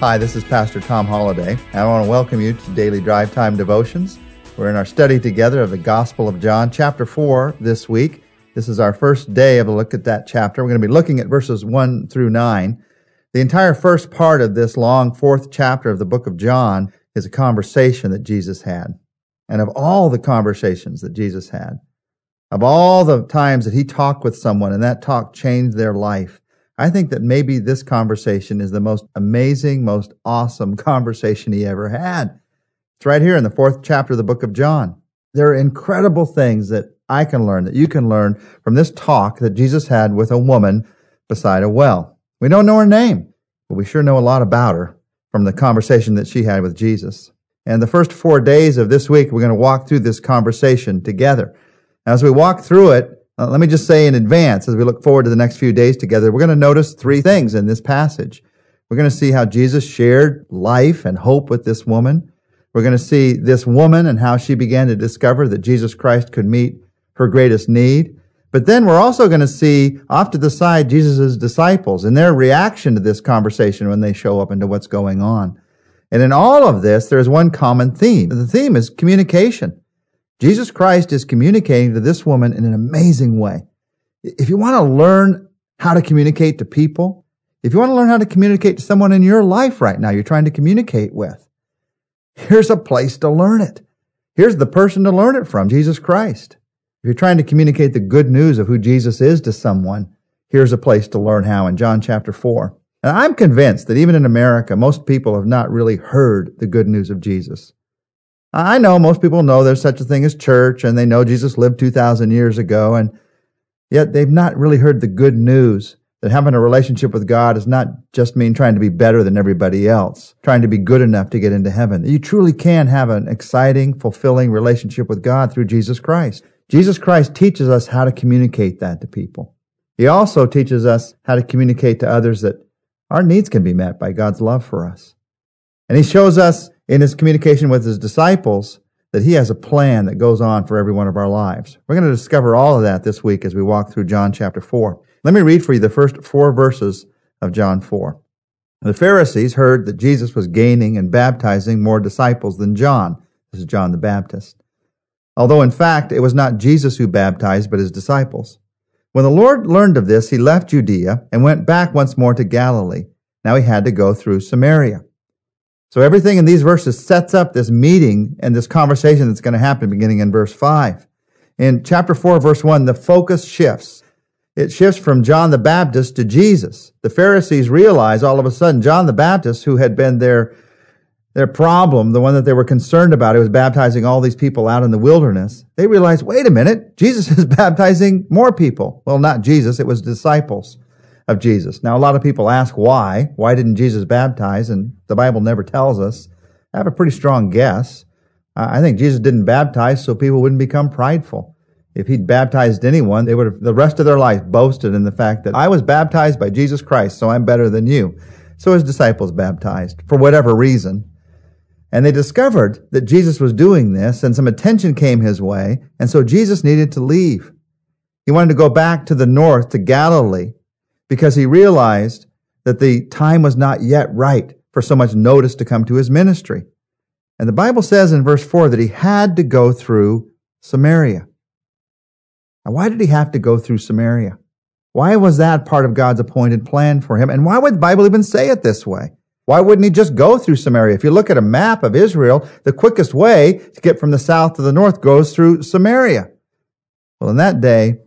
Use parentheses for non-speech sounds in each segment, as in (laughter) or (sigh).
Hi, this is Pastor Tom Holladay. I want to welcome you to Daily Drive Time Devotions. We're in our study together of the Gospel of John, chapter 4, this week. This is our first day of a look at that chapter. We're going to be looking at verses 1 through 9. The entire first part of this long fourth chapter of the book of John is a conversation that Jesus had. And of all the conversations that Jesus had, of all the times that he talked with someone and that talk changed their life, I think that maybe this conversation is the most amazing, most awesome (laughs) conversation he ever had. It's right here in the fourth chapter of the book of John. There are incredible things that I can learn, that you can learn from this talk that Jesus had with a woman beside a well. We don't know her name, but we sure know a lot about her from the conversation that she had with Jesus. And the first four days of this week, we're going to walk through this conversation together. As we walk through it, uh, let me just say in advance, as we look forward to the next few days together, we're going to notice three things in this passage. We're going to see how Jesus shared life and hope with this woman. We're going to see this woman and how she began to discover that Jesus Christ could meet her greatest need. But then we're also going to see off to the side Jesus' disciples and their reaction to this conversation when they show up into what's going on. And in all of this, there's one common theme. The theme is communication. Jesus Christ is communicating to this woman in an amazing way. If you want to learn how to communicate to people, if you want to learn how to communicate to someone in your life right now you're trying to communicate with, here's a place to learn it. Here's the person to learn it from, Jesus Christ. If you're trying to communicate the good news of who Jesus is to someone, here's a place to learn how in John chapter 4. And I'm convinced that even in America, most people have not really heard the good news of Jesus. I know most people know there's such a thing as church and they know Jesus lived 2,000 years ago, and yet they've not really heard the good news that having a relationship with God does not just mean trying to be better than everybody else, trying to be good enough to get into heaven. You truly can have an exciting, fulfilling relationship with God through Jesus Christ. Jesus Christ teaches us how to communicate that to people. He also teaches us how to communicate to others that our needs can be met by God's love for us. And he shows us in his communication with his disciples that he has a plan that goes on for every one of our lives. We're going to discover all of that this week as we walk through John chapter 4. Let me read for you the first four verses of John 4. The Pharisees heard that Jesus was gaining and baptizing more disciples than John. This is John the Baptist. Although in fact it was not Jesus who baptized, but his disciples. When the Lord learned of this, he left Judea and went back once more to Galilee. Now he had to go through Samaria. So everything in these verses sets up this meeting and this conversation that's going to happen beginning in verse 5. In chapter 4, verse 1, the focus shifts. It shifts from John the Baptist to Jesus. The Pharisees realize all of a sudden John the Baptist, who had been their, their problem, the one that they were concerned about, who was baptizing all these people out in the wilderness, they realize, wait a minute, Jesus (laughs) is baptizing more people. Well, not Jesus, it was disciples of Jesus. Now, a lot of people ask why. Why didn't Jesus baptize? And the Bible never tells us. I have a pretty strong guess. I think Jesus didn't baptize so people wouldn't become prideful. If he'd baptized anyone, they would have the rest of their life boasted in the fact that I was baptized by Jesus Christ, so I'm better than you. So his disciples baptized for whatever reason. And they discovered that Jesus was doing this and some attention came his way. And so Jesus needed to leave. He wanted to go back to the north, to Galilee, because he realized that the time was not yet right for so much notice to come to his ministry. And the Bible says in verse 4 that he had to go through Samaria. Now, why did he have to go through Samaria? Why was that part of God's appointed plan for him? And why would the Bible even say it this way? Why wouldn't he just go through Samaria? If you look at a map of Israel, the quickest way to get from the south to the north goes through Samaria. Well, in that day,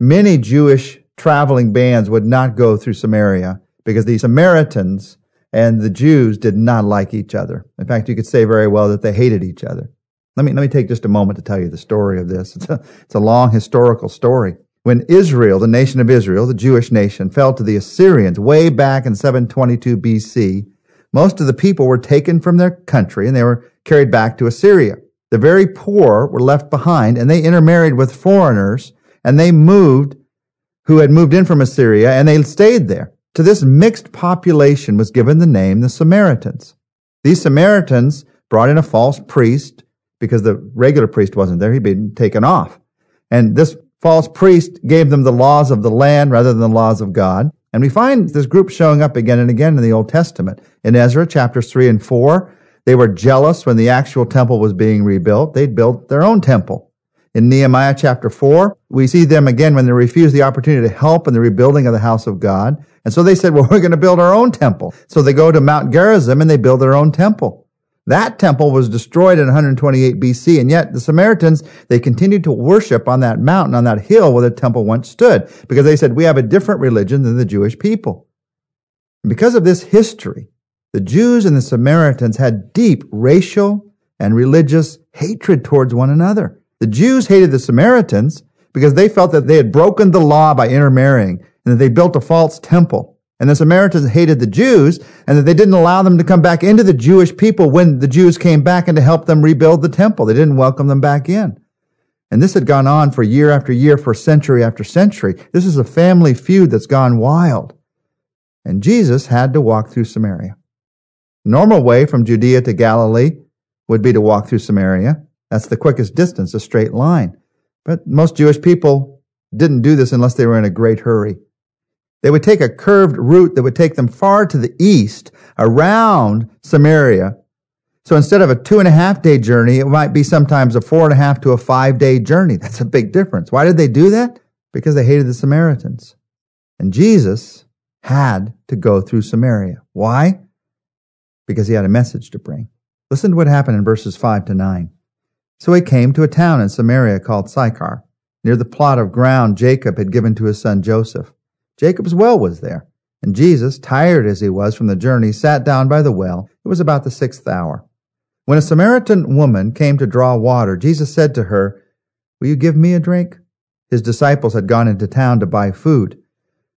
many Jewish traveling bands would not go through Samaria because the Samaritans and the Jews did not like each other. In fact, you could say very well that they hated each other. Let me, let me take just a moment to tell you the story of this. It's a, it's a long historical story. When Israel, the nation of Israel, the Jewish nation, fell to the Assyrians way back in 722 BC, most of the people were taken from their country and they were carried back to Assyria. The very poor were left behind and they intermarried with foreigners and they moved who had moved in from Assyria, and they stayed there. To this mixed population was given the name the Samaritans. These Samaritans brought in a false priest because the regular priest wasn't there. He'd been taken off. And this false priest gave them the laws of the land rather than the laws of God. And we find this group showing up again and again in the Old Testament. In Ezra chapters 3 and 4, they were jealous when the actual temple was being rebuilt. They'd built their own temple. In Nehemiah chapter 4, we see them again when they refused the opportunity to help in the rebuilding of the house of God. And so they said, well, (laughs) we're going to build our own temple. So they go to Mount Gerizim and they build their own temple. That temple was destroyed in 128 BC, and yet the Samaritans, they continued to worship on that mountain, on that hill where the temple once stood, because they said, we have a different religion than the Jewish people. And because of this history, the Jews and the Samaritans had deep racial and religious hatred towards one another. The Jews hated the Samaritans because they felt that they had broken the law by intermarrying and that they built a false temple. And the Samaritans hated the Jews and that they didn't allow them to come back into the Jewish people when the Jews came back and to help them rebuild the temple. They didn't welcome them back in. And this had gone on for year after year, for century after century. This is a family feud that's gone wild. And Jesus had to walk through Samaria. Normal way from Judea to Galilee would be to walk through Samaria. That's the quickest distance, a straight line. But most Jewish people didn't do this unless they were in a great hurry. They would take a curved route that would take them far to the east around Samaria. So instead of a two and a half day journey, it might be sometimes a four and a half to a five day journey. That's a big difference. Why did they do that? Because they hated the Samaritans. And Jesus had to go through Samaria. Why? Because he had a message to bring. Listen to what happened in verses 5 to 9. So he came to a town in Samaria called Sychar, near the plot of ground Jacob had given to his son Joseph. Jacob's well was there, and Jesus, tired as he was from the journey, sat down by the well. It was about the sixth hour. When a Samaritan woman came to draw water, Jesus said to her, Will you give me a drink? His disciples had gone into town to buy food.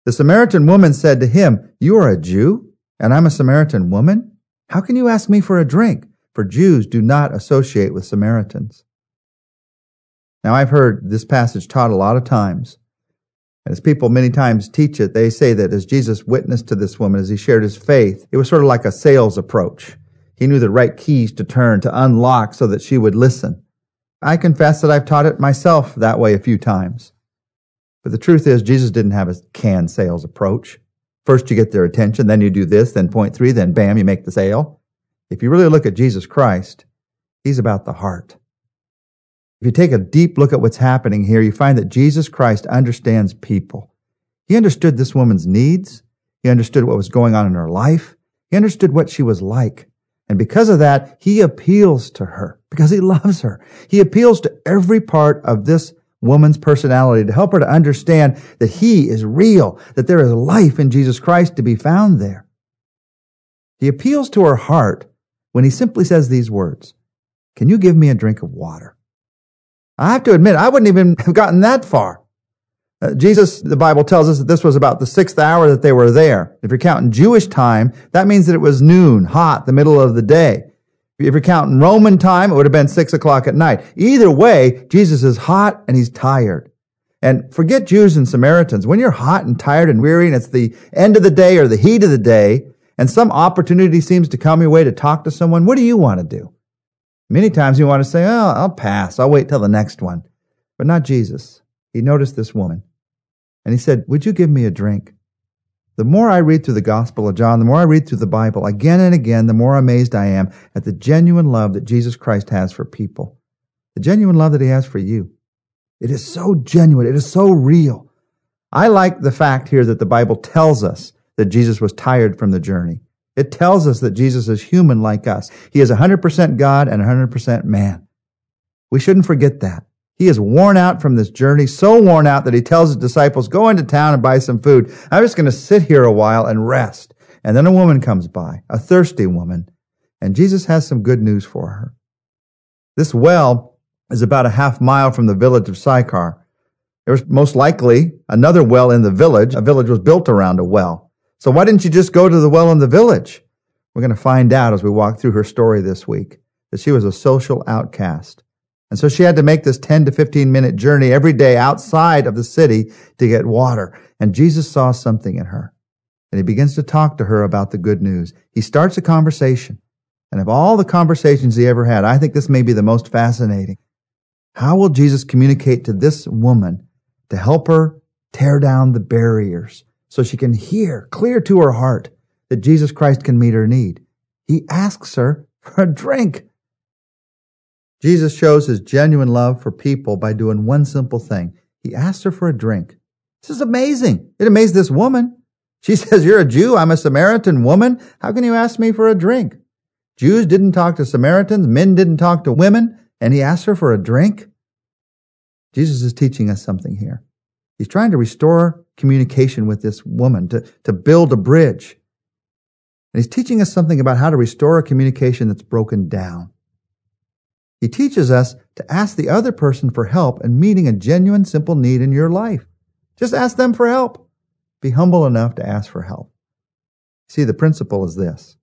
The Samaritan woman said to him, You are a Jew, and I'm a Samaritan woman? How can you ask me for a drink? For Jews do not associate with Samaritans. Now, I've heard this passage taught a lot of times. As people many times teach it, they say that as Jesus witnessed to this woman, as he shared his faith, it was sort of like a sales approach. He knew the right keys to turn, to unlock so that she would listen. I confess that I've taught it myself that way a few times. But the truth is, Jesus didn't have a canned sales approach. First you get their attention, then you do this, then point three, then bam, you make the sale. If you really look at Jesus Christ, he's about the heart. If you take a deep look at what's happening here, you find that Jesus Christ understands people. He understood this woman's needs. He understood what was going on in her life. He understood what she was like. And because of that, he appeals to her because he loves her. He appeals to every part of this woman's personality to help her to understand that he is real, that there is life in Jesus Christ to be found there. He appeals to her heart when he simply says these words Can you give me a drink of water? I have to admit, I wouldn't even (laughs) have gotten that far. Uh, Jesus, the Bible tells us that this was about the sixth hour that they were there. If you're counting Jewish time, that means that it was noon, hot, the middle of the day. If you're counting Roman time, it would have been six o'clock at night. Either way, Jesus is hot and he's tired. And forget Jews and Samaritans. When you're hot and tired and weary and it's the end of the day or the heat of the day, and some opportunity seems to come your way to talk to someone, what do you want to do? Many times you want to say, oh, I'll pass. I'll wait till the next one. But not Jesus. He noticed this woman and he said, would you give me a drink? The more I read through the Gospel of John, the more I read through the Bible again and again, the more amazed I am at the genuine love that Jesus Christ has for people. The genuine love that he has for you. It is so genuine. It is so real. I like the fact here that the Bible tells us that Jesus was tired from the journey. It tells us that Jesus is human like us. He is 100% God and 100% man. We shouldn't forget that. He is worn out from this journey, so worn out that he tells his disciples, go into town and buy some food. I'm just going to sit here a while and rest. And then a woman comes by, a thirsty woman, and Jesus has some good news for her. This well is about a half mile from the village of Sychar. There was most likely another well in the village. A village was built around a well. So why didn't you just go to the well in the village? We're going to find out as we walk through her story this week that she was a social outcast. And so she had to make this 10 to 15 minute journey every day outside of the city to get water. And Jesus saw something in her. And he begins to talk to her about the good news. He starts a conversation. And of all the conversations he ever had, I think this may be the most fascinating. How will Jesus communicate to this woman to help her tear down the barriers so she can hear clear to her heart that Jesus Christ can meet her need. He asks her for a drink. Jesus shows his genuine love for people by doing one simple thing. He asks her for a drink. This is amazing. It amazed this woman. She (laughs) says, You're a Jew. I'm a Samaritan woman. How can you ask me for a drink? Jews didn't talk to Samaritans. Men didn't talk to women. And he asked her for a drink. Jesus is teaching us something here. He's trying to restore communication with this woman, to, to build a bridge. And he's teaching us something about how to restore a communication that's broken down. He teaches us to ask the other person for help in meeting a genuine, simple need in your life. Just ask them for help. Be humble enough to ask for help. See, the principle is this.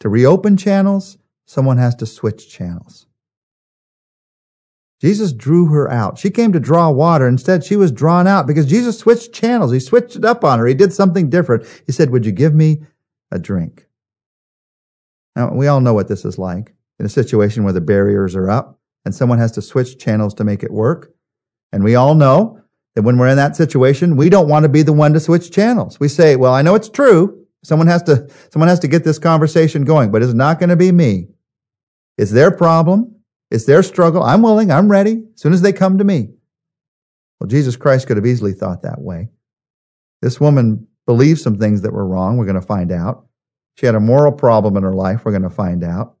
To reopen channels, someone has to switch channels. Jesus drew her out. She came to draw water. Instead, she was drawn out because Jesus switched channels. He switched it up on her. He did something different. He said, Would you give me a drink? Now, we all know what this is like in a situation where the barriers are up and someone has to switch channels to make it work. And we all know that when we're in that situation, we don't want to be the one to switch channels. We say, well, I know it's true. Someone has to, someone has to get this conversation going, but it's not going to be me. It's their problem. It's their struggle. I'm willing. I'm ready as soon as they come to me. Well, Jesus Christ could have easily thought that way. This woman believed some things that were wrong. We're going to find out. She had a moral problem in her life. We're going to find out.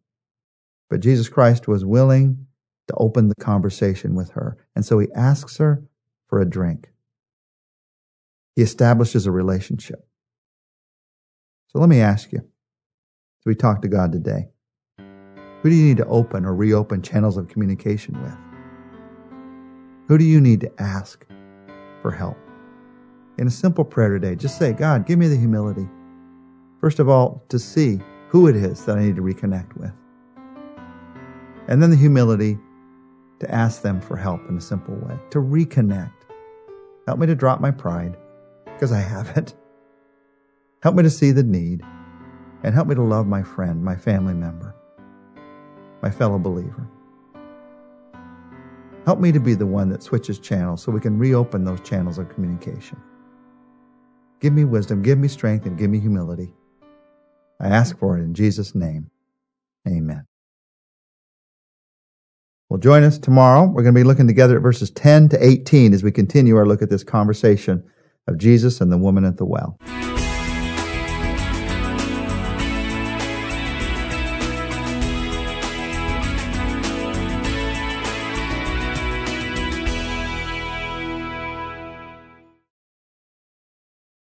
But Jesus Christ was willing to open the conversation with her. And so he asks her for a drink. He establishes a relationship. So let me ask you, as we talk to God today, who do you need to open or reopen channels of communication with? Who do you need to ask for help? In a simple prayer today, just say, God, give me the humility, first of all, to see who it is that I need to reconnect with. And then the humility to ask them for help in a simple way, to reconnect. Help me to drop my pride, because I have it. Help me to see the need, and help me to love my friend, my family member, my fellow believer. Help me to be the one that switches channels so we can reopen those channels of communication. Give me wisdom, give me strength, and give me humility. I ask for it in Jesus' name. Amen. Well, join us tomorrow. We're going to be looking together at verses 10 to 18 as we continue our look at this conversation of Jesus and the woman at the well.